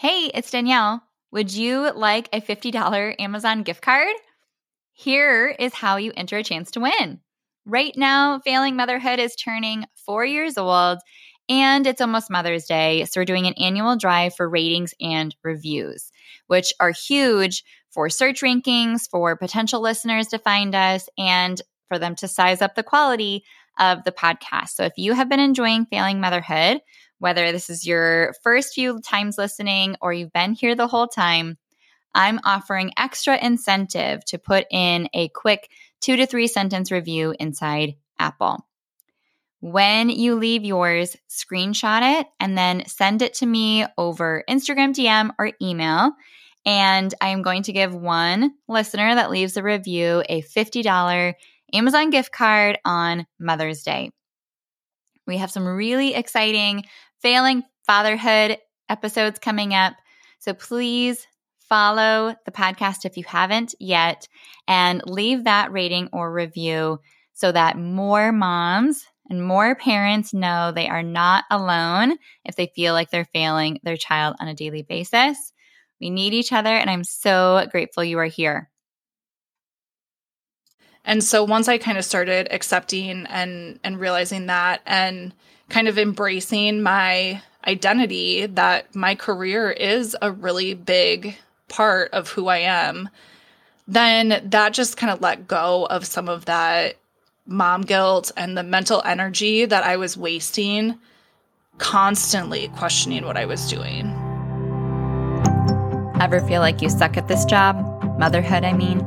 Hey, it's Danielle. Would you like a $50 Amazon gift card? Here is how you enter a chance to win. Right now, Failing Motherhood is turning four years old and it's almost Mother's Day. So, we're doing an annual drive for ratings and reviews, which are huge for search rankings, for potential listeners to find us, and for them to size up the quality of the podcast. So, if you have been enjoying Failing Motherhood, whether this is your first few times listening or you've been here the whole time, I'm offering extra incentive to put in a quick two to three sentence review inside Apple. When you leave yours, screenshot it and then send it to me over Instagram DM or email. And I am going to give one listener that leaves a review a $50 Amazon gift card on Mother's Day. We have some really exciting failing fatherhood episodes coming up. So please follow the podcast if you haven't yet and leave that rating or review so that more moms and more parents know they are not alone if they feel like they're failing their child on a daily basis. We need each other, and I'm so grateful you are here. And so once I kind of started accepting and and realizing that and kind of embracing my identity that my career is a really big part of who I am, then that just kind of let go of some of that mom guilt and the mental energy that I was wasting constantly questioning what I was doing. Ever feel like you suck at this job? Motherhood, I mean?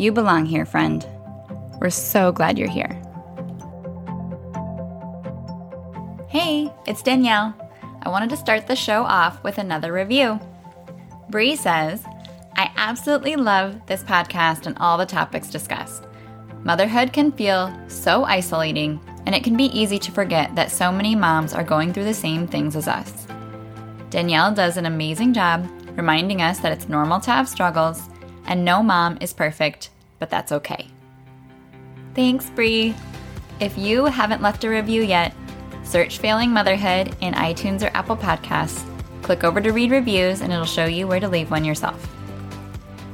You belong here, friend. We're so glad you're here. Hey, it's Danielle. I wanted to start the show off with another review. Bree says, I absolutely love this podcast and all the topics discussed. Motherhood can feel so isolating, and it can be easy to forget that so many moms are going through the same things as us. Danielle does an amazing job reminding us that it's normal to have struggles, and no mom is perfect, but that's okay. Thanks, Bree. If you haven't left a review yet, Search Failing Motherhood in iTunes or Apple Podcasts. Click over to read reviews and it'll show you where to leave one yourself.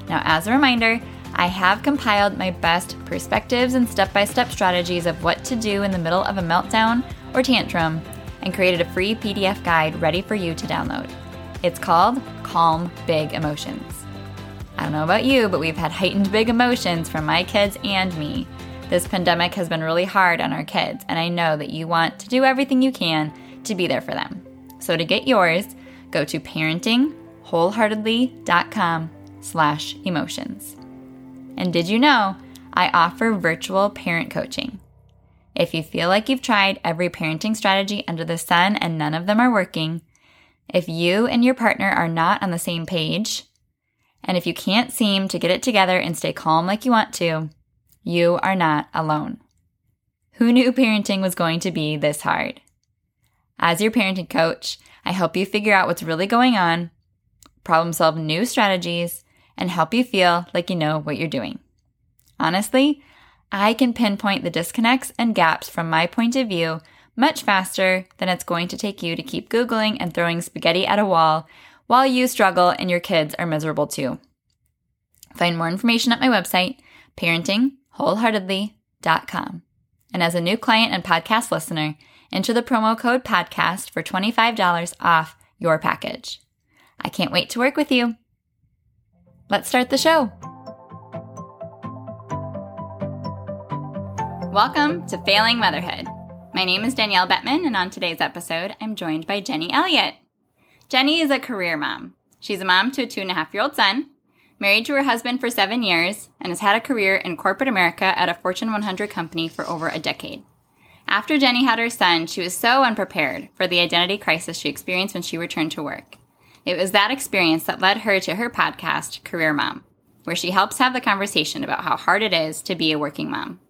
Now, as a reminder, I have compiled my best perspectives and step by step strategies of what to do in the middle of a meltdown or tantrum and created a free PDF guide ready for you to download. It's called Calm Big Emotions. I don't know about you, but we've had heightened big emotions from my kids and me. This pandemic has been really hard on our kids, and I know that you want to do everything you can to be there for them. So to get yours, go to parentingwholeheartedly.com slash emotions. And did you know I offer virtual parent coaching? If you feel like you've tried every parenting strategy under the sun and none of them are working, if you and your partner are not on the same page, and if you can't seem to get it together and stay calm like you want to, you are not alone. Who knew parenting was going to be this hard? As your parenting coach, I help you figure out what's really going on, problem solve new strategies, and help you feel like you know what you're doing. Honestly, I can pinpoint the disconnects and gaps from my point of view much faster than it's going to take you to keep Googling and throwing spaghetti at a wall while you struggle and your kids are miserable too. Find more information at my website, parenting wholeheartedly.com. And as a new client and podcast listener, enter the promo code podcast for $25 off your package. I can't wait to work with you. Let's start the show. Welcome to Failing Motherhood. My name is Danielle Bettman, and on today's episode, I'm joined by Jenny Elliott. Jenny is a career mom. She's a mom to a two and a half year old son, married to her husband for seven years, and has had a career in corporate America at a Fortune 100 company for over a decade. After Jenny had her son, she was so unprepared for the identity crisis she experienced when she returned to work. It was that experience that led her to her podcast, Career Mom, where she helps have the conversation about how hard it is to be a working mom.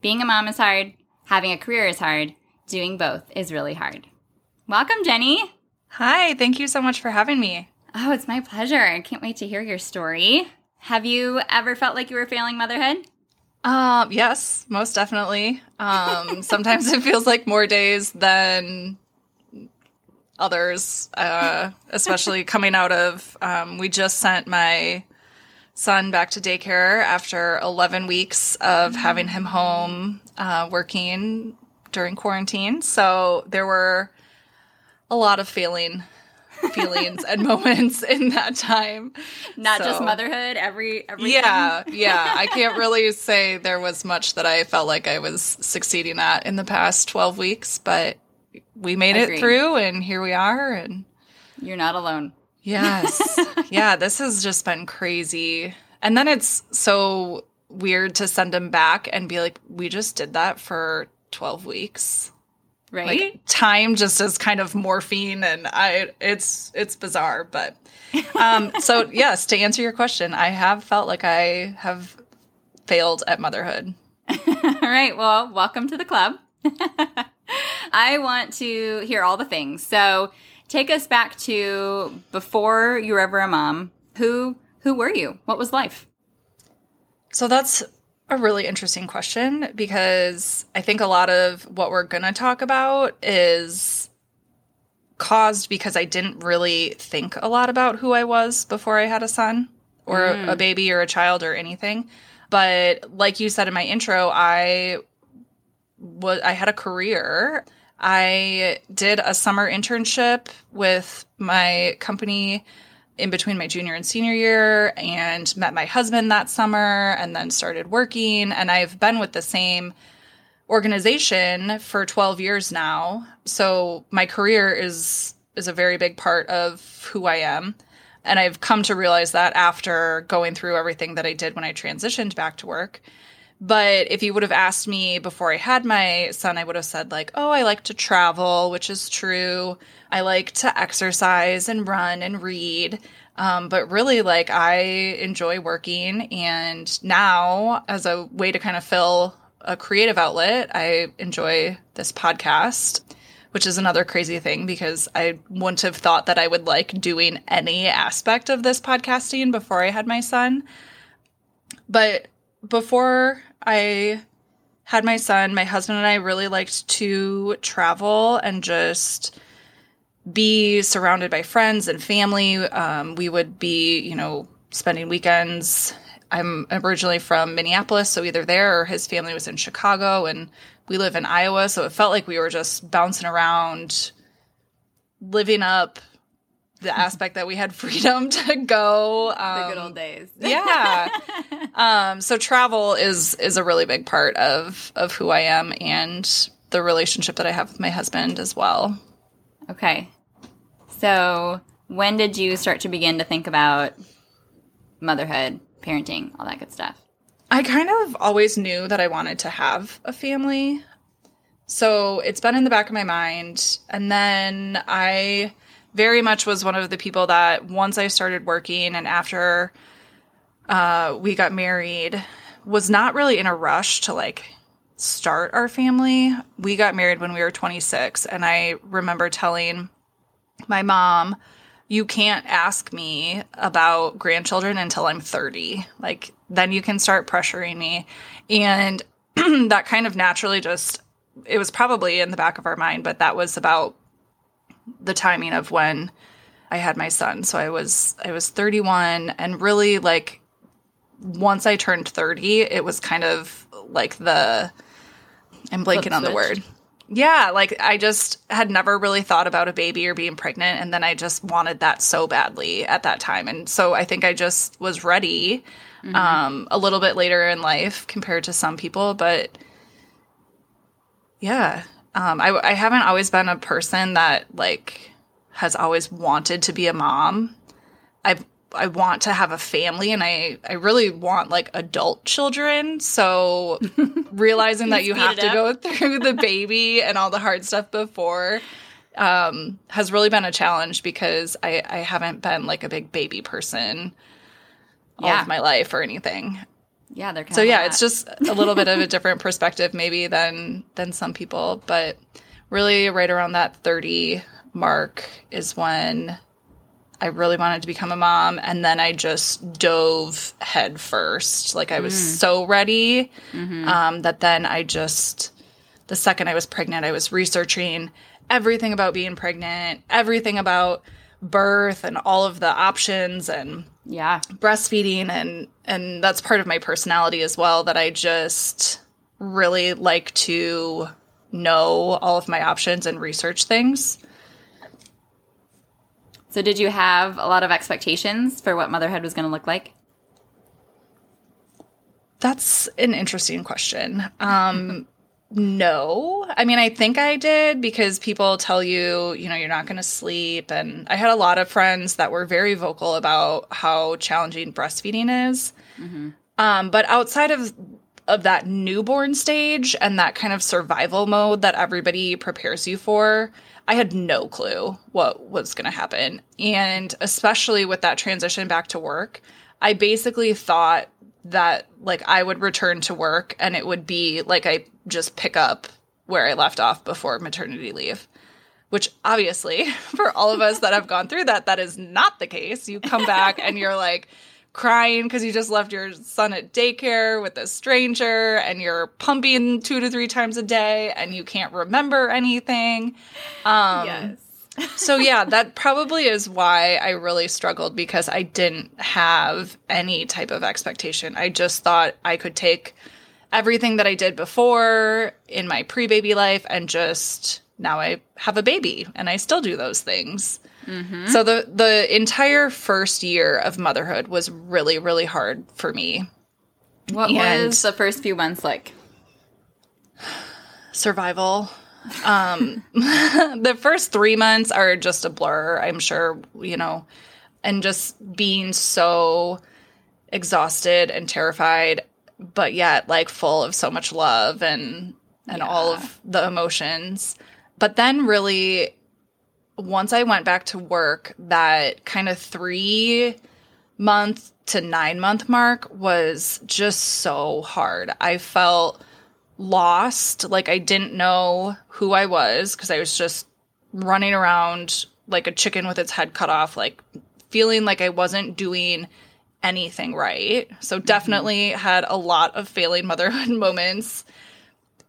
Being a mom is hard, having a career is hard, doing both is really hard. Welcome, Jenny. Hi, thank you so much for having me. Oh, it's my pleasure. I can't wait to hear your story. Have you ever felt like you were failing motherhood? Um, yes, most definitely. Um, sometimes it feels like more days than others, uh, especially coming out of. Um, we just sent my son back to daycare after 11 weeks of having him home uh, working during quarantine. So there were a lot of failing feelings and moments in that time. Not So- just motherhood, every every Yeah, yeah. I can't really say there was much that I felt like I was succeeding at in the past 12 weeks, but we made Agreed. it through and here we are and You're not alone. yes. yeah, this has just been crazy. And then it's so weird to send him back and be like we just did that for 12 weeks. Right? Like time just is kind of morphine and I it's it's bizarre, but um so yes, to answer your question, I have felt like I have failed at motherhood. all right. Well, welcome to the club. I want to hear all the things. So, take us back to before you were ever a mom. Who who were you? What was life? So that's a really interesting question because I think a lot of what we're going to talk about is caused because I didn't really think a lot about who I was before I had a son or a mm. baby or a child or anything. But like you said in my intro, I was I had a career. I did a summer internship with my company in between my junior and senior year and met my husband that summer and then started working and I've been with the same organization for 12 years now. So my career is is a very big part of who I am. And I've come to realize that after going through everything that I did when I transitioned back to work. But if you would have asked me before I had my son, I would have said, like, oh, I like to travel, which is true. I like to exercise and run and read. Um, but really, like, I enjoy working. And now, as a way to kind of fill a creative outlet, I enjoy this podcast, which is another crazy thing because I wouldn't have thought that I would like doing any aspect of this podcasting before I had my son. But before I had my son, my husband and I really liked to travel and just be surrounded by friends and family. Um, we would be, you know, spending weekends. I'm originally from Minneapolis, so either there or his family was in Chicago, and we live in Iowa. So it felt like we were just bouncing around, living up the aspect that we had freedom to go. Um, The good old days. yeah. um, so travel is is a really big part of of who I am and the relationship that I have with my husband as well. Okay. So, when did you start to begin to think about motherhood, parenting, all that good stuff? I kind of always knew that I wanted to have a family. So it's been in the back of my mind. And then I very much was one of the people that once I started working and after uh, we got married, was not really in a rush to like start our family. We got married when we were 26. And I remember telling my mom, you can't ask me about grandchildren until I'm 30. Like, then you can start pressuring me. And that kind of naturally just, it was probably in the back of our mind, but that was about the timing of when I had my son. So I was, I was 31 and really like, once I turned 30, it was kind of like the, I'm blanking on the word. yeah, like I just had never really thought about a baby or being pregnant. And then I just wanted that so badly at that time. And so I think I just was ready mm-hmm. um, a little bit later in life compared to some people. But yeah, um, I, I haven't always been a person that like has always wanted to be a mom. I've I want to have a family and I I really want like adult children. So realizing that you have to go through the baby and all the hard stuff before um, has really been a challenge because I I haven't been like a big baby person all yeah. of my life or anything. Yeah, they're kind of. so yeah. It's just a little bit of a different perspective maybe than than some people, but really right around that thirty mark is when I really wanted to become a mom, and then I just dove head first. Like I was mm. so ready mm-hmm. um, that then I just, the second I was pregnant, I was researching everything about being pregnant, everything about birth, and all of the options, and yeah, breastfeeding, and and that's part of my personality as well. That I just really like to know all of my options and research things. So, did you have a lot of expectations for what motherhood was going to look like? That's an interesting question. Um, no. I mean, I think I did because people tell you, you know, you're not going to sleep. And I had a lot of friends that were very vocal about how challenging breastfeeding is. Mm-hmm. Um, but outside of of that newborn stage and that kind of survival mode that everybody prepares you for, I had no clue what was going to happen. And especially with that transition back to work, I basically thought that like I would return to work and it would be like I just pick up where I left off before maternity leave. Which obviously, for all of us that have gone through that, that is not the case. You come back and you're like, crying because you just left your son at daycare with a stranger and you're pumping two to three times a day and you can't remember anything. Um, yes. So, yeah, that probably is why I really struggled because I didn't have any type of expectation. I just thought I could take everything that I did before in my pre baby life and just now I have a baby and I still do those things. Mm-hmm. So the the entire first year of motherhood was really really hard for me. What and was the first few months like? Survival. Um, the first three months are just a blur. I'm sure you know, and just being so exhausted and terrified, but yet like full of so much love and and yeah. all of the emotions. But then really once I went back to work, that kind of three month to nine month mark was just so hard. I felt lost. Like I didn't know who I was because I was just running around like a chicken with its head cut off, like feeling like I wasn't doing anything right. So mm-hmm. definitely mm-hmm. had a lot of failing motherhood moments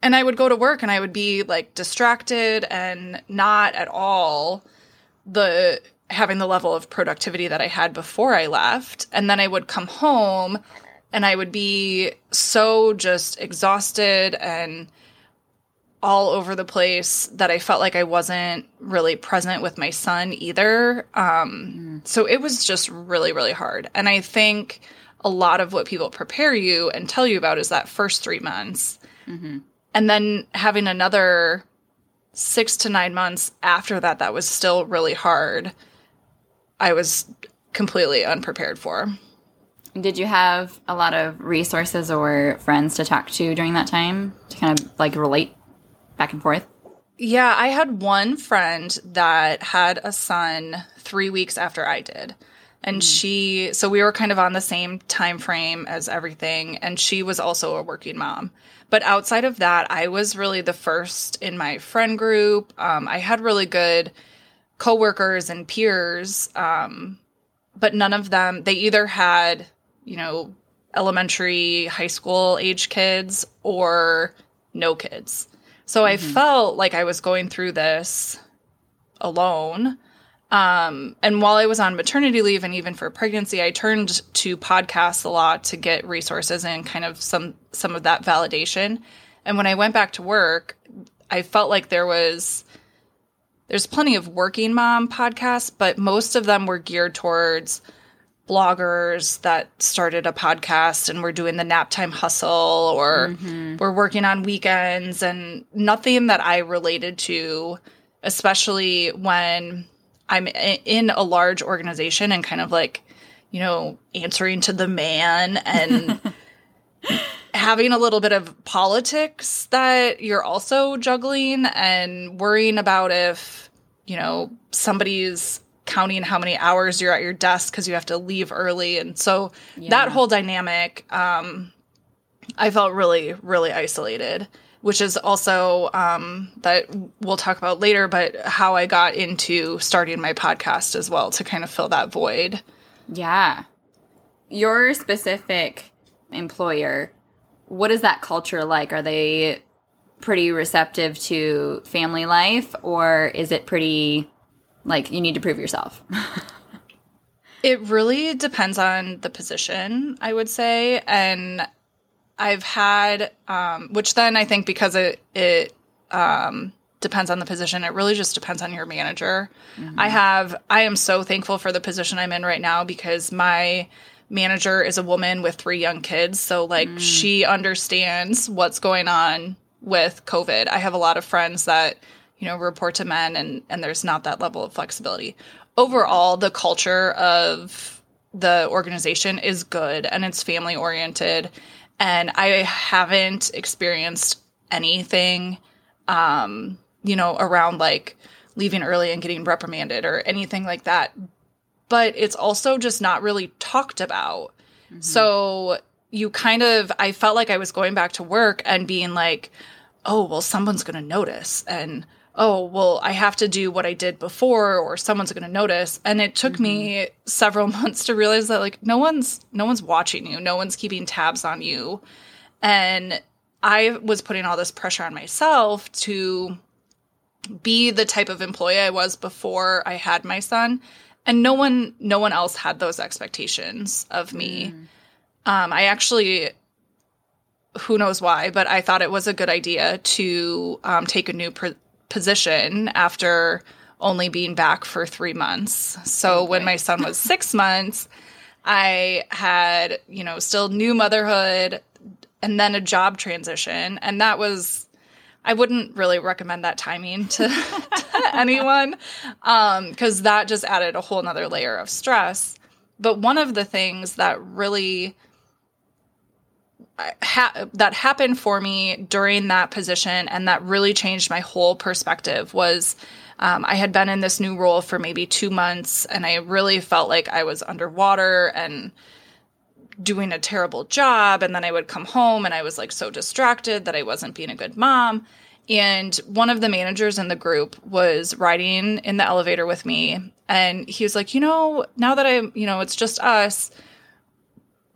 and I would go to work and I would be like distracted and not at all the having the level of productivity that I had before I left. And then I would come home and I would be so just exhausted and all over the place that I felt like I wasn't really present with my son either. Um, mm. So it was just really, really hard. And I think a lot of what people prepare you and tell you about is that first three months. Mm-hmm and then having another six to nine months after that that was still really hard i was completely unprepared for did you have a lot of resources or friends to talk to during that time to kind of like relate back and forth yeah i had one friend that had a son three weeks after i did and mm. she so we were kind of on the same time frame as everything and she was also a working mom but outside of that, I was really the first in my friend group. Um, I had really good coworkers and peers, um, but none of them, they either had, you know, elementary, high school age kids or no kids. So mm-hmm. I felt like I was going through this alone. Um, and while I was on maternity leave and even for pregnancy, I turned to podcasts a lot to get resources and kind of some some of that validation. And when I went back to work, I felt like there was there's plenty of working mom podcasts, but most of them were geared towards bloggers that started a podcast and were doing the nap time hustle or mm-hmm. were working on weekends and nothing that I related to, especially when I'm in a large organization and kind of like, you know, answering to the man and having a little bit of politics that you're also juggling and worrying about if, you know, somebody's counting how many hours you're at your desk because you have to leave early. And so yeah. that whole dynamic, um, I felt really, really isolated, which is also um, that we'll talk about later, but how I got into starting my podcast as well to kind of fill that void. Yeah. Your specific employer, what is that culture like? Are they pretty receptive to family life or is it pretty like you need to prove yourself? it really depends on the position, I would say. And I've had, um, which then I think because it, it, um, depends on the position. It really just depends on your manager. Mm-hmm. I have, I am so thankful for the position I'm in right now because my manager is a woman with three young kids. So, like, mm. she understands what's going on with COVID. I have a lot of friends that you know, report to men and and there's not that level of flexibility. Overall, the culture of the organization is good and it's family oriented and I haven't experienced anything um, you know, around like leaving early and getting reprimanded or anything like that. But it's also just not really talked about. Mm-hmm. So you kind of I felt like I was going back to work and being like, "Oh, well someone's going to notice." And oh, well, I have to do what I did before or someone's going to notice. And it took mm-hmm. me several months to realize that like no one's no one's watching you. No one's keeping tabs on you. And I was putting all this pressure on myself to be the type of employee I was before I had my son. And no one no one else had those expectations of me. Mm. Um, I actually who knows why, but I thought it was a good idea to um, take a new pr- position after only being back for three months. So okay. when my son was six months, I had, you know, still new motherhood and then a job transition. And that was, I wouldn't really recommend that timing to, to anyone because um, that just added a whole nother layer of stress. But one of the things that really ha- that happened for me during that position and that really changed my whole perspective was um, I had been in this new role for maybe two months and I really felt like I was underwater and doing a terrible job. And then I would come home and I was like so distracted that I wasn't being a good mom. And one of the managers in the group was riding in the elevator with me. And he was like, you know, now that I'm, you know, it's just us,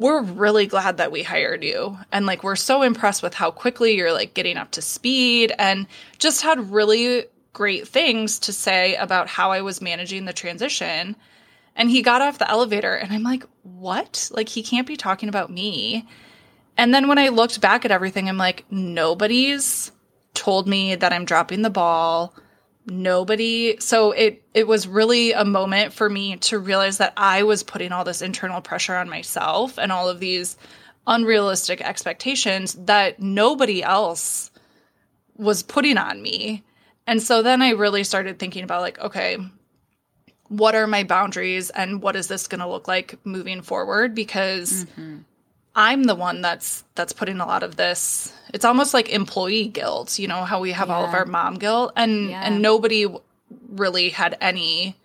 we're really glad that we hired you. And like, we're so impressed with how quickly you're like getting up to speed and just had really great things to say about how I was managing the transition. And he got off the elevator and I'm like, what? Like, he can't be talking about me. And then when I looked back at everything, I'm like, nobody's told me that I'm dropping the ball nobody so it it was really a moment for me to realize that I was putting all this internal pressure on myself and all of these unrealistic expectations that nobody else was putting on me. And so then I really started thinking about like okay, what are my boundaries and what is this going to look like moving forward because mm-hmm. I'm the one that's that's putting a lot of this. It's almost like employee guilt, you know, how we have yeah. all of our mom guilt and yeah. and nobody really had any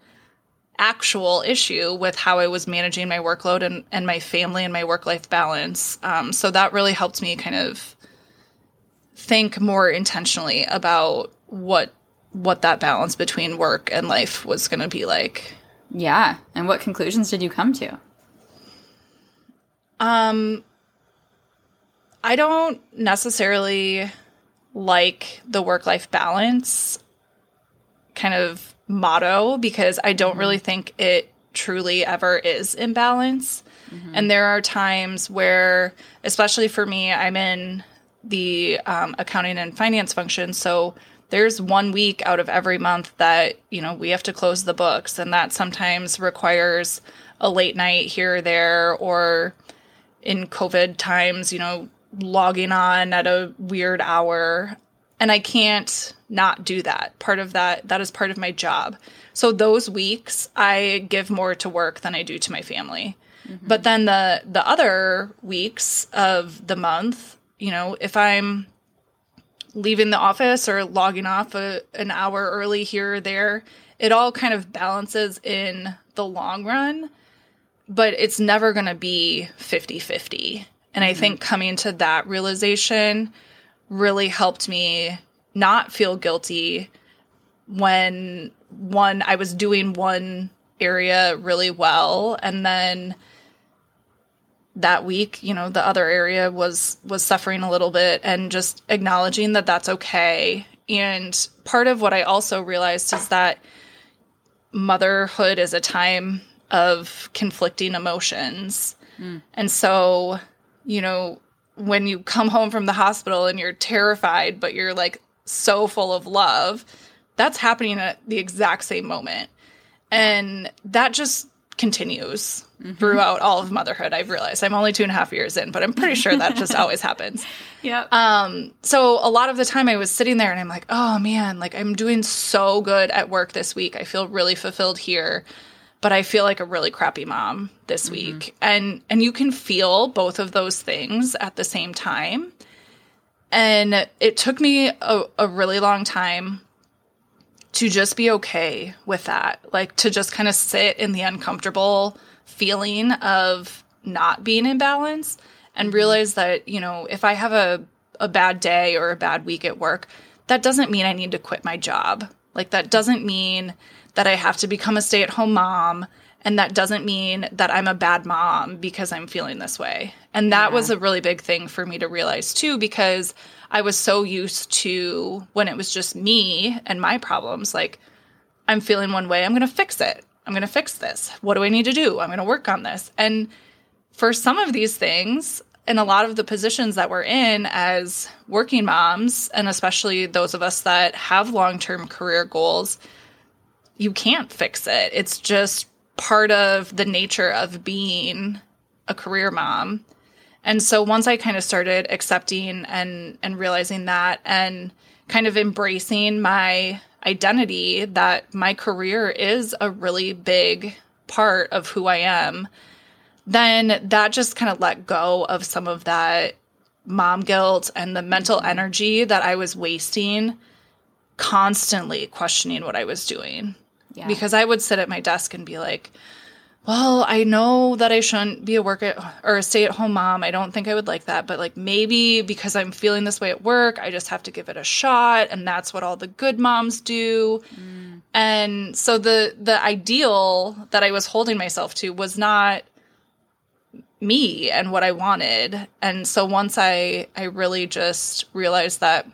actual issue with how I was managing my workload and, and my family and my work life balance. Um, so that really helped me kind of think more intentionally about what what that balance between work and life was going to be like. Yeah, and what conclusions did you come to? Um, I don't necessarily like the work life balance kind of motto because I don't mm-hmm. really think it truly ever is in balance. Mm-hmm. And there are times where, especially for me, I'm in the um, accounting and finance function. So there's one week out of every month that, you know, we have to close the books. And that sometimes requires a late night here or there, or in COVID times, you know, logging on at a weird hour. And I can't not do that. Part of that, that is part of my job. So those weeks, I give more to work than I do to my family. Mm-hmm. But then the the other weeks of the month, you know, if I'm leaving the office or logging off a, an hour early here or there, it all kind of balances in the long run, but it's never going to be 50 50. And I mm-hmm. think coming to that realization really helped me not feel guilty when one, I was doing one area really well and then that week you know the other area was was suffering a little bit and just acknowledging that that's okay and part of what i also realized is that motherhood is a time of conflicting emotions mm. and so you know when you come home from the hospital and you're terrified but you're like so full of love that's happening at the exact same moment and that just continues mm-hmm. throughout all of motherhood. I've realized I'm only two and a half years in, but I'm pretty sure that just always happens. Yeah. Um, so a lot of the time I was sitting there and I'm like, oh man, like I'm doing so good at work this week. I feel really fulfilled here, but I feel like a really crappy mom this mm-hmm. week. And and you can feel both of those things at the same time. And it took me a, a really long time to just be okay with that. Like to just kind of sit in the uncomfortable feeling of not being in balance and mm-hmm. realize that, you know, if I have a, a bad day or a bad week at work, that doesn't mean I need to quit my job. Like that doesn't mean that I have to become a stay at home mom. And that doesn't mean that I'm a bad mom because I'm feeling this way. And that yeah. was a really big thing for me to realize too, because I was so used to when it was just me and my problems, like, I'm feeling one way, I'm going to fix it. I'm going to fix this. What do I need to do? I'm going to work on this. And for some of these things, in a lot of the positions that we're in as working moms, and especially those of us that have long term career goals, you can't fix it. It's just part of the nature of being a career mom. And so once I kind of started accepting and and realizing that and kind of embracing my identity that my career is a really big part of who I am, then that just kind of let go of some of that mom guilt and the mental energy that I was wasting constantly questioning what I was doing. Yeah. Because I would sit at my desk and be like, well, I know that I shouldn't be a work at, or a stay at home mom. I don't think I would like that, but like maybe because I'm feeling this way at work, I just have to give it a shot and that's what all the good moms do. Mm. And so the the ideal that I was holding myself to was not me and what I wanted. And so once I I really just realized that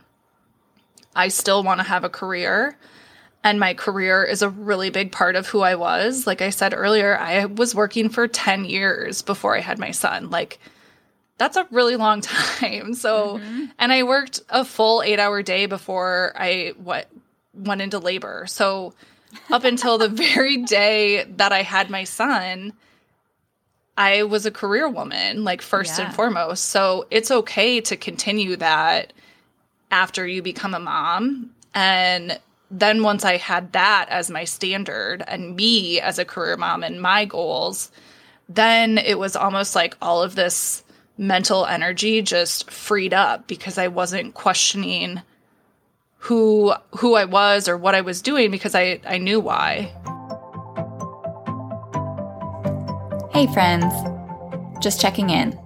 I still want to have a career and my career is a really big part of who I was. Like I said earlier, I was working for 10 years before I had my son. Like that's a really long time. So, mm-hmm. and I worked a full 8-hour day before I what went into labor. So, up until the very day that I had my son, I was a career woman, like first yeah. and foremost. So, it's okay to continue that after you become a mom and then once I had that as my standard and me as a career mom and my goals, then it was almost like all of this mental energy just freed up because I wasn't questioning who who I was or what I was doing because I I knew why. Hey friends. Just checking in.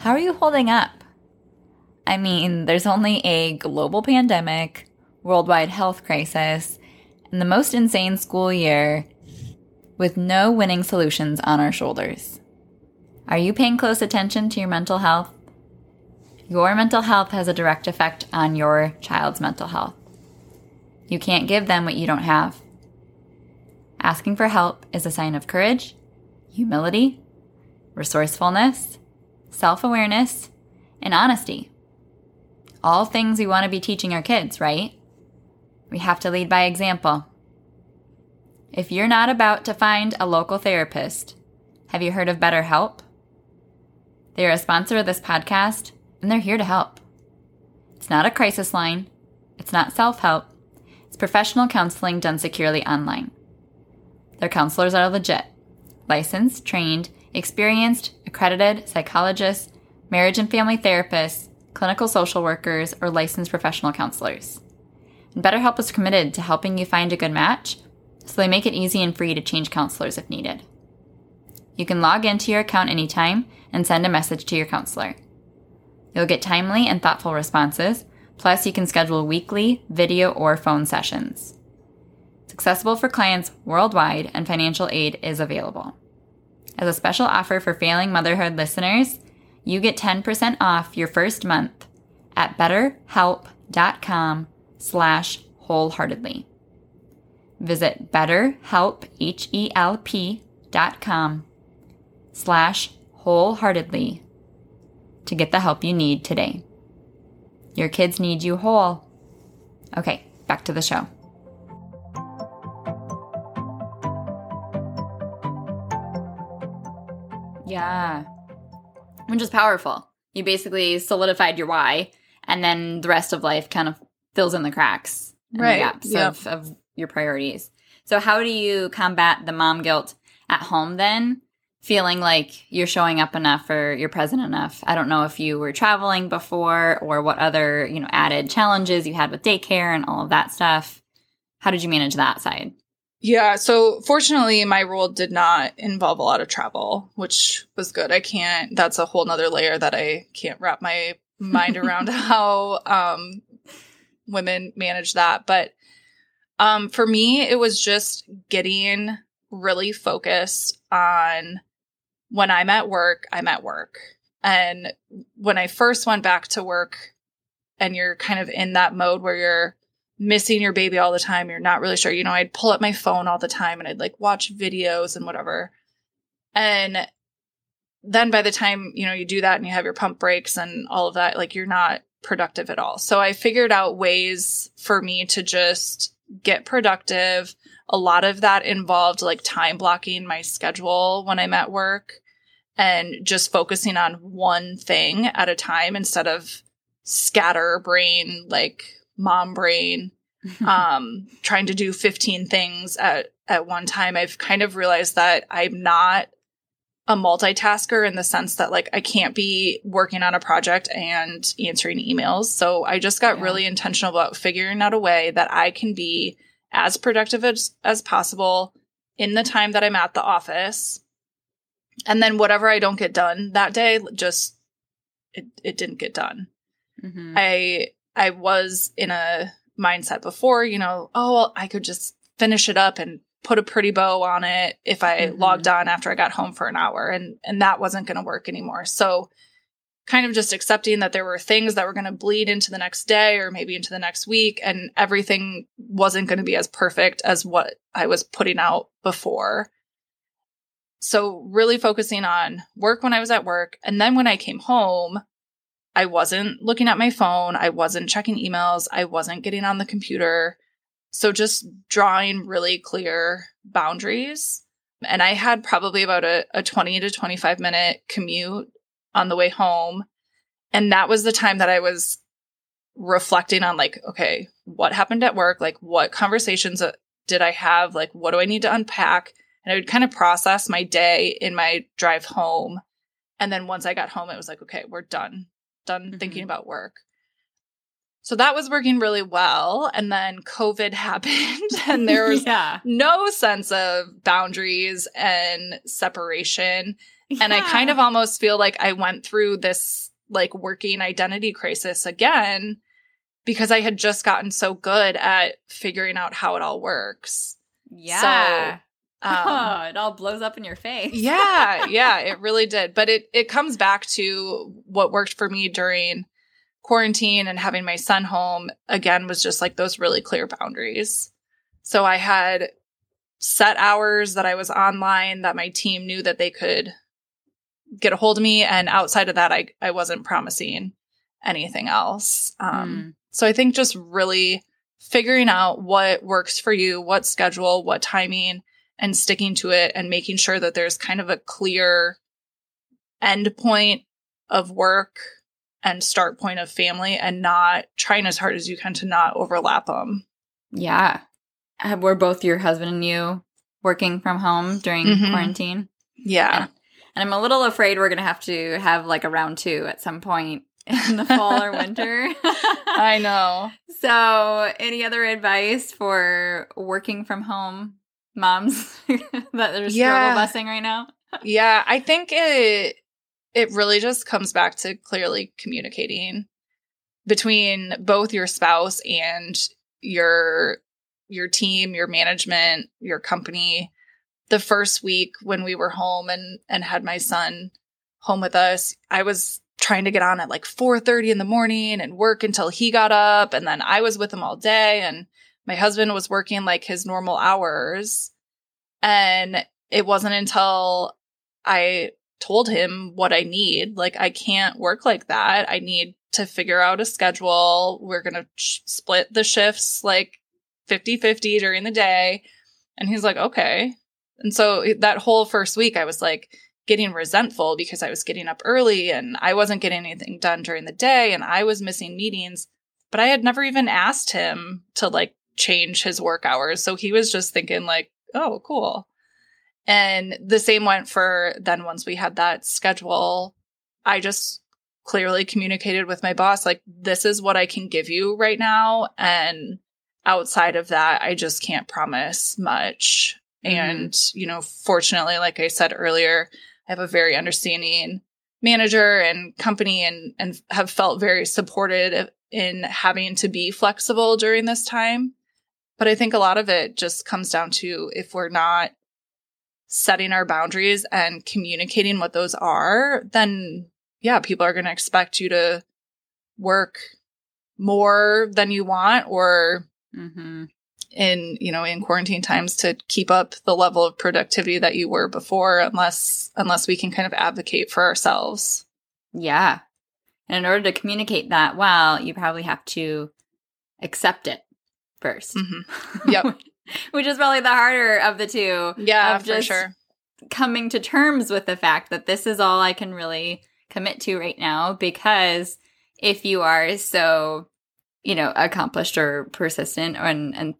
How are you holding up? I mean, there's only a global pandemic worldwide health crisis, and the most insane school year with no winning solutions on our shoulders. Are you paying close attention to your mental health? Your mental health has a direct effect on your child's mental health. You can't give them what you don't have. Asking for help is a sign of courage, humility, resourcefulness, self awareness, and honesty. All things we want to be teaching our kids, right? We have to lead by example. If you're not about to find a local therapist, have you heard of BetterHelp? They are a sponsor of this podcast, and they're here to help. It's not a crisis line, it's not self help, it's professional counseling done securely online. Their counselors are legit licensed, trained, experienced, accredited psychologists, marriage and family therapists, clinical social workers, or licensed professional counselors. And BetterHelp is committed to helping you find a good match, so they make it easy and free to change counselors if needed. You can log into your account anytime and send a message to your counselor. You'll get timely and thoughtful responses, plus, you can schedule weekly video or phone sessions. Accessible for clients worldwide, and financial aid is available. As a special offer for failing motherhood listeners, you get 10% off your first month at betterhelp.com slash wholeheartedly. Visit betterhelp, H-E-L-P dot com slash wholeheartedly to get the help you need today. Your kids need you whole. Okay, back to the show. Yeah. Which is powerful. You basically solidified your why, and then the rest of life kind of fills in the cracks and Right, the gaps yep. of, of your priorities. So, how do you combat the mom guilt at home then? Feeling like you're showing up enough or you're present enough. I don't know if you were traveling before or what other, you know, added challenges you had with daycare and all of that stuff. How did you manage that side? Yeah, so fortunately, my role did not involve a lot of travel, which was good. I can't, that's a whole nother layer that I can't wrap my mind around how um, women manage that. But um, for me, it was just getting really focused on when I'm at work, I'm at work. And when I first went back to work, and you're kind of in that mode where you're missing your baby all the time. You're not really sure. You know, I'd pull up my phone all the time and I'd like watch videos and whatever. And then by the time, you know, you do that and you have your pump breaks and all of that, like you're not productive at all. So I figured out ways for me to just get productive. A lot of that involved like time blocking my schedule when I'm at work and just focusing on one thing at a time instead of scatter brain, like mom brain um trying to do 15 things at at one time i've kind of realized that i'm not a multitasker in the sense that like i can't be working on a project and answering emails so i just got Yeah. really intentional about figuring out a way that i can be as productive as, as possible in the time that i'm at the office and then whatever i don't get done that day just it, it didn't get done Mhm. I I was in a mindset before, you know, oh, well, I could just finish it up and put a pretty bow on it if I Mhm. logged on after I got home for an hour and and that wasn't going to work anymore. So kind of just accepting that there were things that were going to bleed into the next day or maybe into the next week and everything wasn't going to be as perfect as what I was putting out before. So really focusing on work when I was at work and then when I came home I wasn't looking at my phone. I wasn't checking emails. I wasn't getting on the computer. So just drawing really clear boundaries. And I had probably about a, a 20 to 25 minute commute on the way home. And that was the time that I was reflecting on, like, okay, what happened at work? Like, what conversations uh, did I have? Like, what do I need to unpack? And I would kind of process my day in my drive home. And then once I got home, it was like, okay, we're done done Mhm. thinking about work. So that was working really well. And then COVID happened and there was yeah. no sense of boundaries and separation. And I kind of almost feel like I went through this like working identity crisis again because I had just gotten so good at figuring out how it all works. yeah. Um, oh, it all blows up in your face. yeah, yeah, it really did. But it it comes back to what worked for me during quarantine and having my son home again was just like those really clear boundaries. So I had set hours that I was online that my team knew that they could get a hold of me and outside of that I I wasn't promising anything else. Um Mm. so I think just really figuring out what works for you, what schedule, what timing, and sticking to it and making sure that there's kind of a clear end point of work and start point of family and not trying as hard as you can to not overlap them. Yeah. Were both your husband and you working from home during mm-hmm. quarantine? Yeah. And, and, I'm a little afraid we're going to have to have like a round two at some point in the fall or winter. I know. So, any other advice for working from home moms that are yeah. struggle busing right now? yeah, I think it it really just comes back to clearly communicating between both your spouse and your your team, your management, your company. The first week when we were home and and had my son home with us, I was trying to get on at like 4:30 in the morning and work until he got up and then I was with him all day and my husband was working like his normal hours and it wasn't until I told him what I need like I can't work like that. I need to figure out a schedule. We're going to split the shifts like 50-50 during the day. And he's like okay. And so that whole first week I was like getting resentful because I was getting up early and I wasn't getting anything done during the day and I was missing meetings. But I had never even asked him to like change his work hours. So he was just thinking, like, oh, cool. And the same went for then once we had that schedule, I just clearly communicated with my boss, like, this is what I can give you right now. And outside of that, I just can't promise much. Mm-hmm. And, you know, fortunately, like I said earlier, I have a very understanding manager and company and and have felt very supported in having to be flexible during this time. But I think a lot of it just comes down to if we're not setting our boundaries and communicating what those are, then yeah, people are going to expect you to work more than you want or mm-hmm. in you know in quarantine times to keep up the level of productivity that you were before unless unless we can kind of advocate for ourselves. Yeah. And in order to communicate that well you probably have to accept it 1st mm-hmm. yep which is probably the harder of the two yeah for sure coming to terms with the fact that this is all i can really commit to right now because if you are so you know accomplished or persistent and and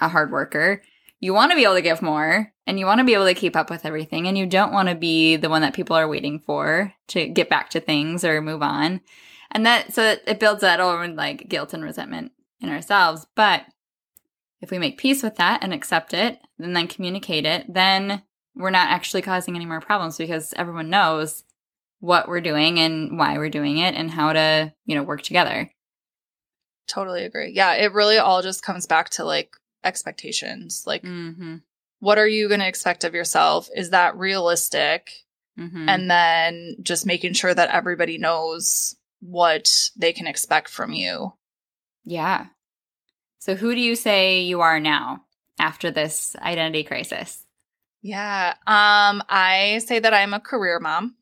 a hard worker. You want to be able to give more and you want to be able to keep up with everything and you don't want to be the one that people are waiting for to get back to things or move on. And that so it builds that over like guilt and resentment in ourselves. But if we make peace with that and accept it and then communicate it, then we're not actually causing any more problems because everyone knows what we're doing and why we're doing it and how to, you know, work together. Totally agree. Yeah, it really all just comes back to like expectations. Like, mm-hmm. what are you going to expect of yourself? Is that realistic? Mm-hmm. And then just making sure that everybody knows what they can expect from you. Yeah. So, who do you say you are now after this identity crisis? Yeah. Um, I say that I'm a career mom. Um,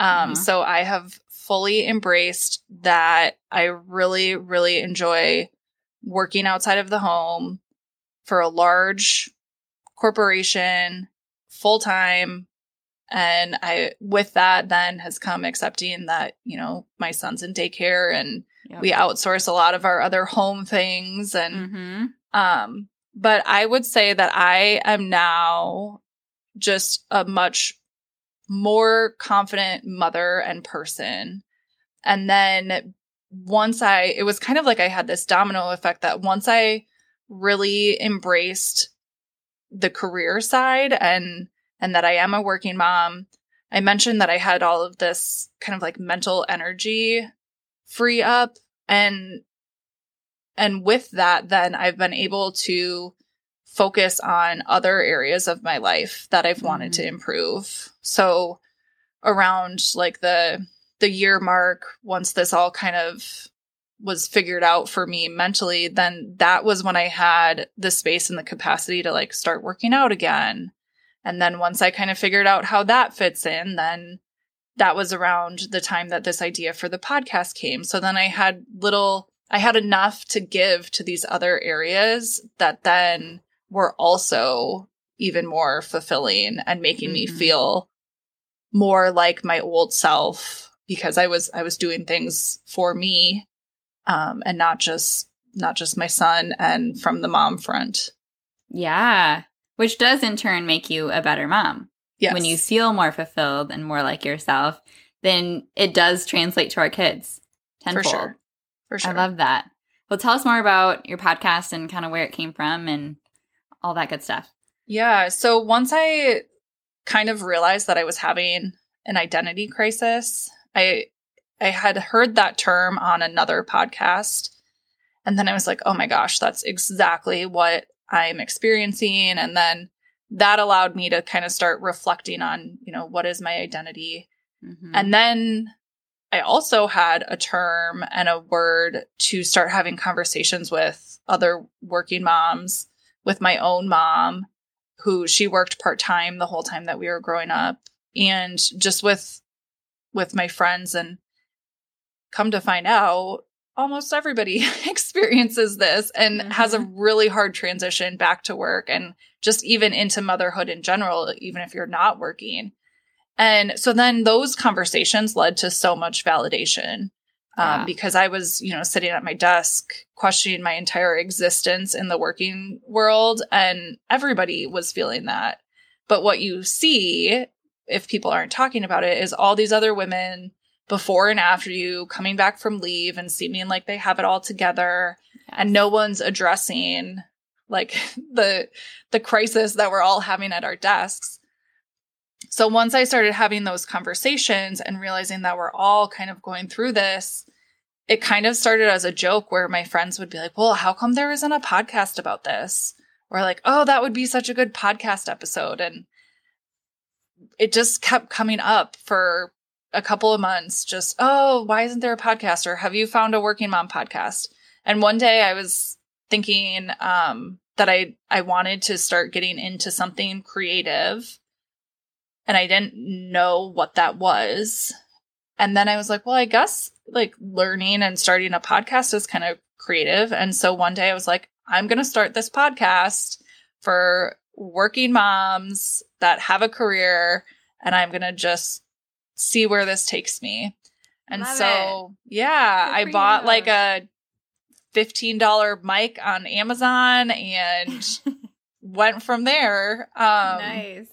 uh-huh. so I have fully embraced that I really, really enjoy working outside of the home for a large corporation full time and i with that then has come accepting that you know my son's in daycare and yep. we outsource a lot of our other home things and mm-hmm. um but i would say that i am now just a much more confident mother and person and then once i it was kind of like i had this domino effect that once i really embraced the career side and and that I am a working mom. I mentioned that I had all of this kind of like mental energy free up and and with that then I've been able to focus on other areas of my life that I've wanted mm-hmm. to improve. So around like the the year mark once this all kind of was figured out for me mentally, then that was when I had the space and the capacity to like start working out again. And then once I kind of figured out how that fits in, then that was around the time that this idea for the podcast came. So then I had little I had enough to give to these other areas that then were also even more fulfilling and making mm-hmm. me feel more like my old self because I was I was doing things for me um and not just not just my son and from the mom front. Yeah, which does in turn make you a better mom. Yes. When you feel more fulfilled and more like yourself, then it does translate to our kids tenfold. For sure. For sure. I love that. Well, tell us more about your podcast and kind of where it came from and all that good stuff. Yeah. So once I kind of realized that I was having an identity crisis, I I had heard that term on another podcast. And then I was like, oh my gosh, that's exactly what I'm experiencing. And then that allowed me to kind of start reflecting on, you know, what is my identity? Mm-hmm. And then I also had a term and a word to start having conversations with other working moms, with my own mom, who she worked part time the whole time that we were growing up, and just with with my friends and come to find out almost everybody experiences this and mm-hmm. has a really hard transition back to work and just even into motherhood in general even if you're not working and so then those conversations led to so much validation um, because I was, you know, sitting at my desk questioning my entire existence in the working world, and everybody was feeling that. But what you see, if people aren't talking about it, is all these other women before and after you coming back from leave and seeming like they have it all together, yes. and no one's addressing like the the crisis that we're all having at our desks so once I started having those conversations and realizing that we're all kind of going through this, it kind of started as a joke where my friends would be like, well, how come there isn't a podcast about this? Or like, oh, that would be such a good podcast episode. And it just kept coming up for a couple of months. Just, oh, why isn't there a podcast? Or have you found a working mom podcast? And one day I was thinking um, that I I wanted to start getting into something creative and I didn't know what that was. And then I was like, well, I guess like learning and starting a podcast is kind of creative. And so one day I was like, I'm going to start this podcast for working moms that have a career and I'm going to just see where this takes me. And Love so, it. yeah, I bought you. like a $15 mic on Amazon and went from there. Um, nice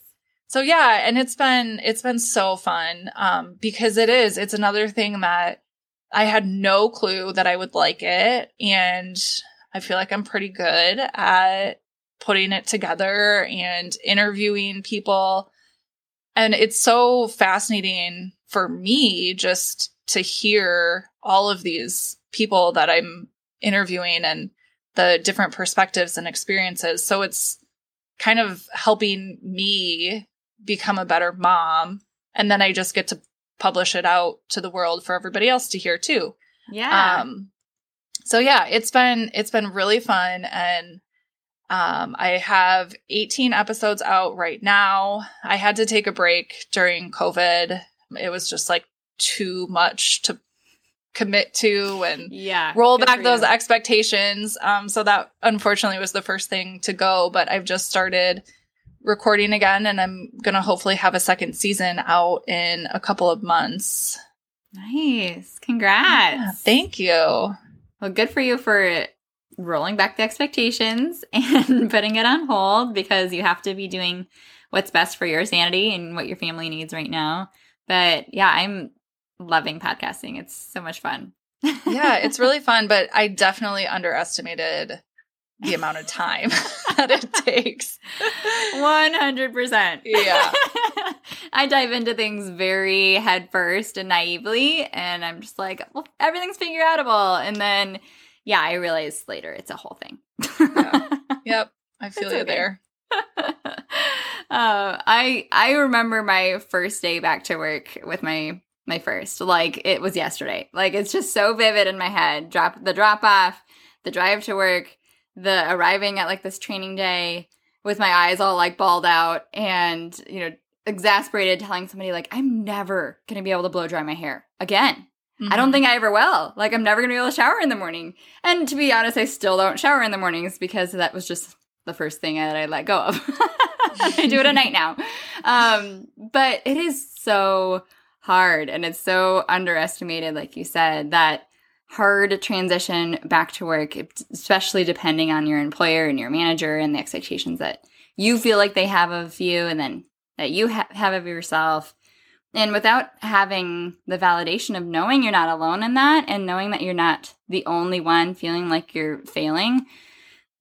so yeah, and it's been it's been so fun um because it is it's another thing that I had no clue that I would like it and I feel like I'm pretty good at putting it together and interviewing people and it's so fascinating for me just to hear all of these people that I'm interviewing and the different perspectives and experiences. So it's kind of helping me become a better mom. And then I just get to publish it out to the world for everybody else to hear too. Yeah. Um, so yeah, it's been, it's been really fun. And, um, I have 18 episodes out right now. I had to take a break during COVID. It was just like too much to commit to and yeah roll back those expectations um so that unfortunately was the first thing to go but i've just started recording again and I'm going to hopefully have a second season out in a couple of months. Nice. Congrats. Yeah, thank you. Well, good for you for rolling back the expectations and putting it on hold because you have to be doing what's best for your sanity and what your family needs right now. But yeah, I'm loving podcasting. It's so much fun. yeah, it's really fun, but I definitely underestimated the amount of time that it takes. 100%. Yeah. I dive into things very headfirst and naively, and I'm just like, well, everything's figure outable. And then, yeah, I realized later it's a whole thing. yeah. Yep. I feel you there. uh, I I remember my first day back to work with my my first like it was yesterday. Like it's just so vivid in my head. Drop the drop off, the drive to work, the arriving at like this training day with my eyes all like balled out and, you know, exasperated telling somebody like I'm never going to be able to blow dry my hair again. I don't think I ever will. Like, I'm never going to be able to shower in the morning. And to be honest, I still don't shower in the mornings because that was just the first thing that I let go of. I do it at night now. Um, but it is so hard and it's so underestimated, like you said, that hard transition back to work, especially depending on your employer and your manager and the expectations that you feel like they have of you and then that you ha- have of yourself. And without having the validation of knowing you're not alone in that and knowing that you're not the only one feeling like you're failing,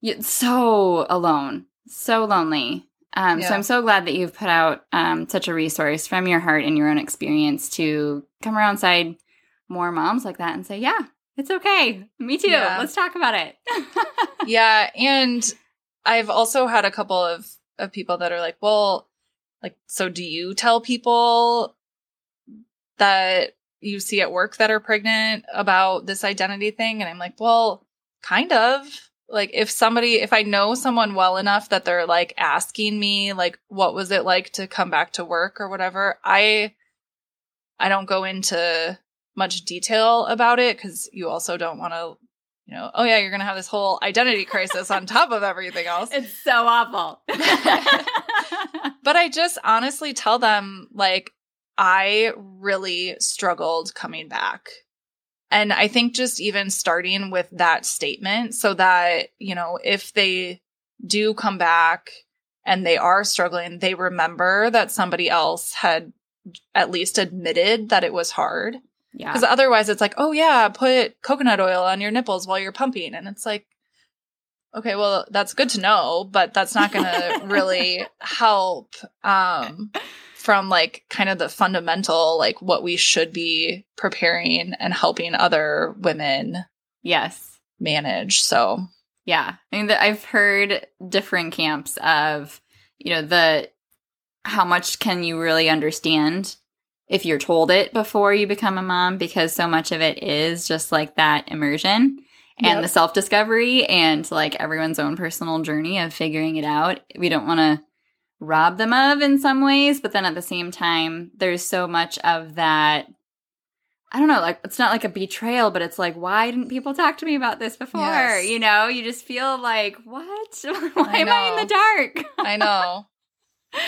you're so alone, so lonely. Um, yeah. So I'm so glad that you've put out um, such a resource from your heart and your own experience to come around side more moms like that and say, yeah, it's okay. Me too. Yeah. Let's talk about it. yeah. And I've also had a couple of, of people that are like, well, like, so do you tell people that you see at work that are pregnant about this identity thing? And I'm like, well, kind of like if somebody if i know someone well enough that they're like asking me like what was it like to come back to work or whatever i i don't go into much detail about it because you also don't want to you know oh yeah you're gonna have this whole identity crisis on top of everything else it's so awful but i just honestly tell them like i really struggled coming back and I think just even starting with that statement so that, you know, if they do come back and they are struggling, they remember that somebody else had at least admitted that it was hard. Yeah. Because otherwise it's like, oh yeah, put coconut oil on your nipples while you're pumping. And it's like, okay, well, that's good to know, but that's not going to really help. Um, from like kind of the fundamental, like what we should be preparing and helping other women. Yes. Manage. So, yeah. I mean, I've heard different camps of, you know, the how much can you really understand if you're told it before you become a mom because so much of it is just like that immersion and yep. the self discovery and like everyone's own personal journey of figuring it out. We don't want to rob them of in some ways, but then at the same time, there's so much of that. I don't know, like it's not like a betrayal, but it's like, why didn't people talk to me about this before? Yes. You know, you just feel like, what? why I am I in the dark? I know.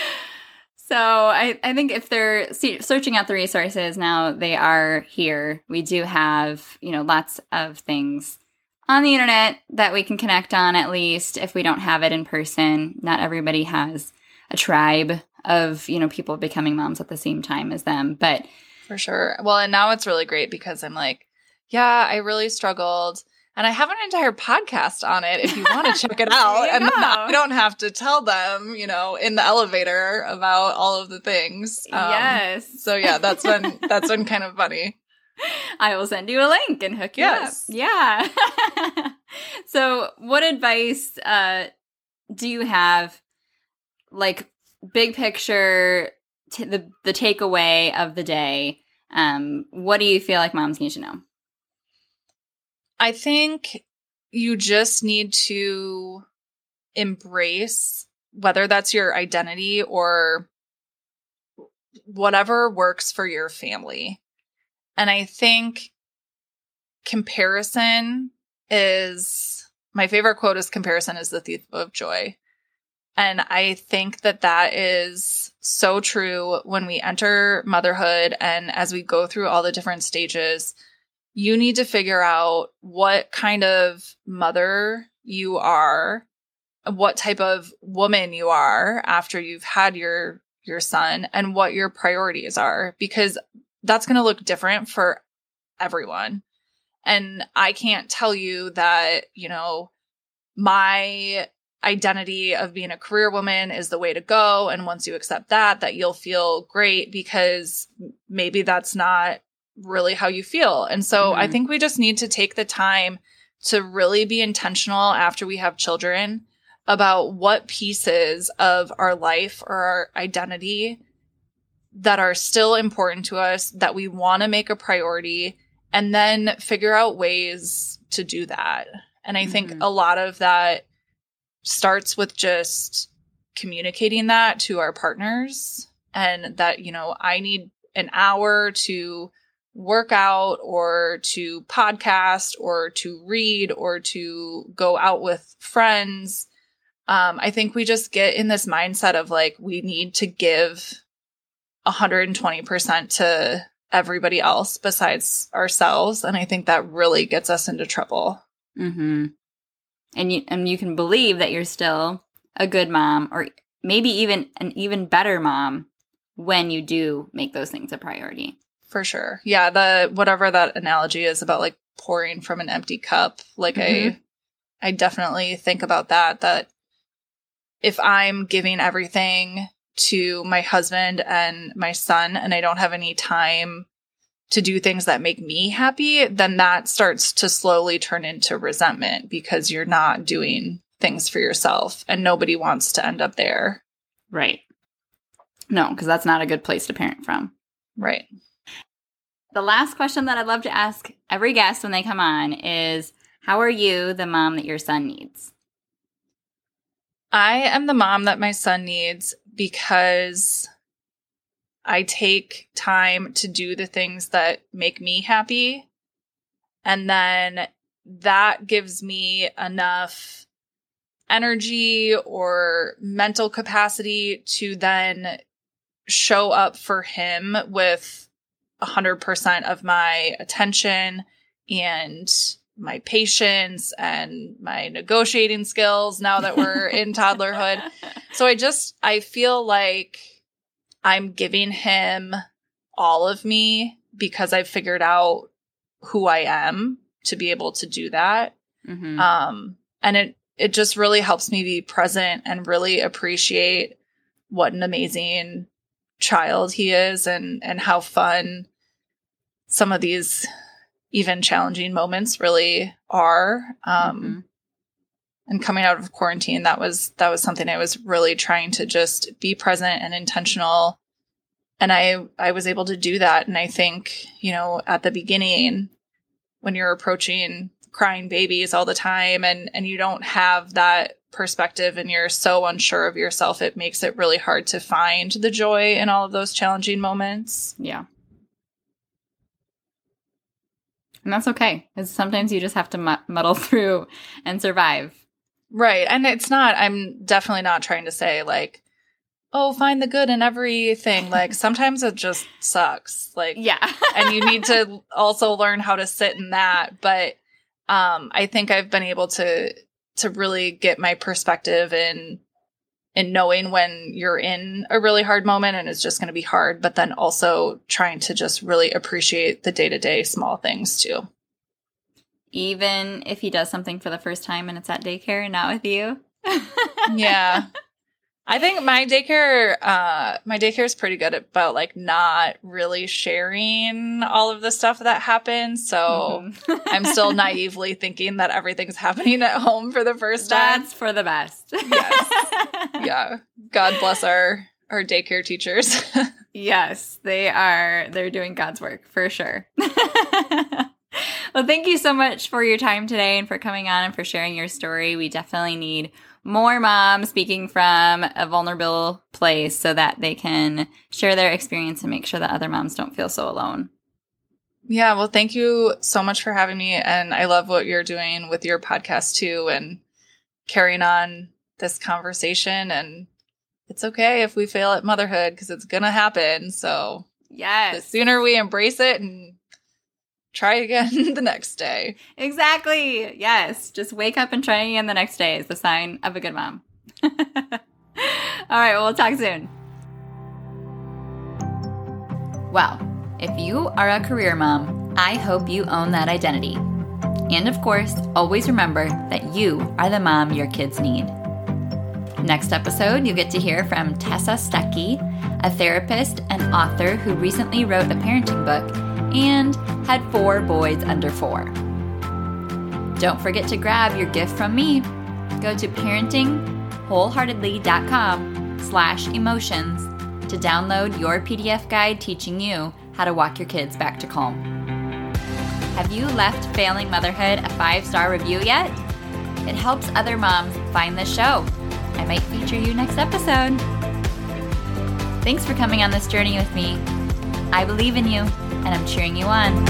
So I, I think if they're searching out the resources now, they are here. We do have, you know, lots of things on the internet that we can connect on at least if we don't have it in person. Not everybody has a tribe of you know people becoming moms at the same time as them but for sure well and now it's really great because i'm like yeah i really struggled and I have an entire podcast on it if you want to check it out. and I don't have to tell them, you know, in the elevator about all of the things. Um, yes. So yeah, that's been that's been kind of funny. I will send you a link and hook you yes. up. Yeah. so, what advice uh, do you have like big picture t- the the takeaway of the day um what do you feel like moms need to know? I think you just need to embrace whether that's your identity or whatever works for your family. And i think comparison is my favorite quote is comparison is the thief of joy and I think that that is so true when we enter motherhood and as we go through all the different stages. You need to figure out what kind of mother you are, what type of woman you are after you've had your your son and what your priorities are because that's going to look different for everyone. And I can't tell you that, you know, my identity of being a career woman is the way to go. And once you accept that, that you'll feel great because maybe that's not really how you feel. And so mm-hmm. I think we just need to take the time to really be intentional after we have children about what pieces of our life or our identity that are still important to us that we want to make a priority and then figure out ways to do that. And I mm-hmm. think a lot of that starts with just communicating that to our partners and that, you know, I need an hour to work out or to podcast or to read or to go out with friends. Um, I think we just get in this mindset of like, we need to give 120% to everybody else besides ourselves. And I think that really gets us into trouble. Mm-hmm. And you, and you can believe that you're still a good mom or maybe even an even better mom when you do make those things a priority. For sure. Yeah, the whatever that analogy is about like pouring from an empty cup, like mm-hmm. I I definitely think about that that if I'm giving everything to my husband and my son and I don't have any time to do things that make me happy, then that starts to slowly turn into resentment because you're not doing things for yourself and nobody wants to end up there. Right. No, because that's not a good place to parent from. Right. The last question that I'd love to ask every guest when they come on is How are you the mom that your son needs? I am the mom that my son needs because I take time to do the things that make me happy. And then that gives me enough energy or mental capacity to then show up for him with 100% of my attention and my patience and my negotiating skills now that we're in toddlerhood. So I just, I feel like I'm giving him all of me because I've figured out who I am to be able to do that. Mm-hmm. Um, and it, it just really helps me be present and really appreciate what an amazing child he is and, and how fun some of these even challenging moments really are. Um, mm-hmm. And coming out of quarantine, that was that was something I was really trying to just be present and intentional. And I I was able to do that. And I think you know at the beginning, when you're approaching crying babies all the time, and and you don't have that perspective, and you're so unsure of yourself, it makes it really hard to find the joy in all of those challenging moments. Yeah. And that's okay. Because sometimes you just have to muddle through and survive. Right. And it's not, I'm definitely not trying to say, like, oh, find the good in everything. Like, sometimes it just sucks. Like, yeah. and you need to also learn how to sit in that. But um, I think I've been able to, to really get my perspective in in knowing when you're in a really hard moment and it's just going to be hard, but then also trying to just really appreciate the day to day small things too. Even if he does something for the first time and it's at daycare and not with you. yeah. I think my daycare, uh, my daycare is pretty good about like not really sharing all of the stuff that happens. So mm-hmm. I'm still naively thinking that everything's happening at home for the first time. That's for the best. yes. Yeah. God bless our our daycare teachers. yes, they are. They're doing God's work for sure. well, thank you so much for your time today and for coming on and for sharing your story. We definitely need more moms speaking from a vulnerable place so that they can share their experience and make sure that other moms don't feel so alone. Yeah, well, thank you so much for having me. And I love what you're doing with your podcast too and carrying on this conversation. And it's okay if we fail at motherhood because it's going to happen. So, yes. The sooner we embrace it and try again the next day. Exactly. Yes. Just wake up and try again the next day is the sign of a good mom. All right. Well, we'll talk soon. Well, if you are a career mom, I hope you own that identity. And of course, always remember that you are the mom your kids need. Next episode, you get to hear from Tessa Stuckey, a therapist and author who recently wrote a parenting book and had four boys under four. Don't forget to grab your gift from me. Go to parentingwholeheartedly.com slash emotions to download your PDF guide teaching you how to walk your kids back to calm. Have you left Failing Motherhood a five-star review yet? It helps other moms find the show. I might feature you next episode. Thanks for coming on this journey with me. I believe in you and I'm cheering you on.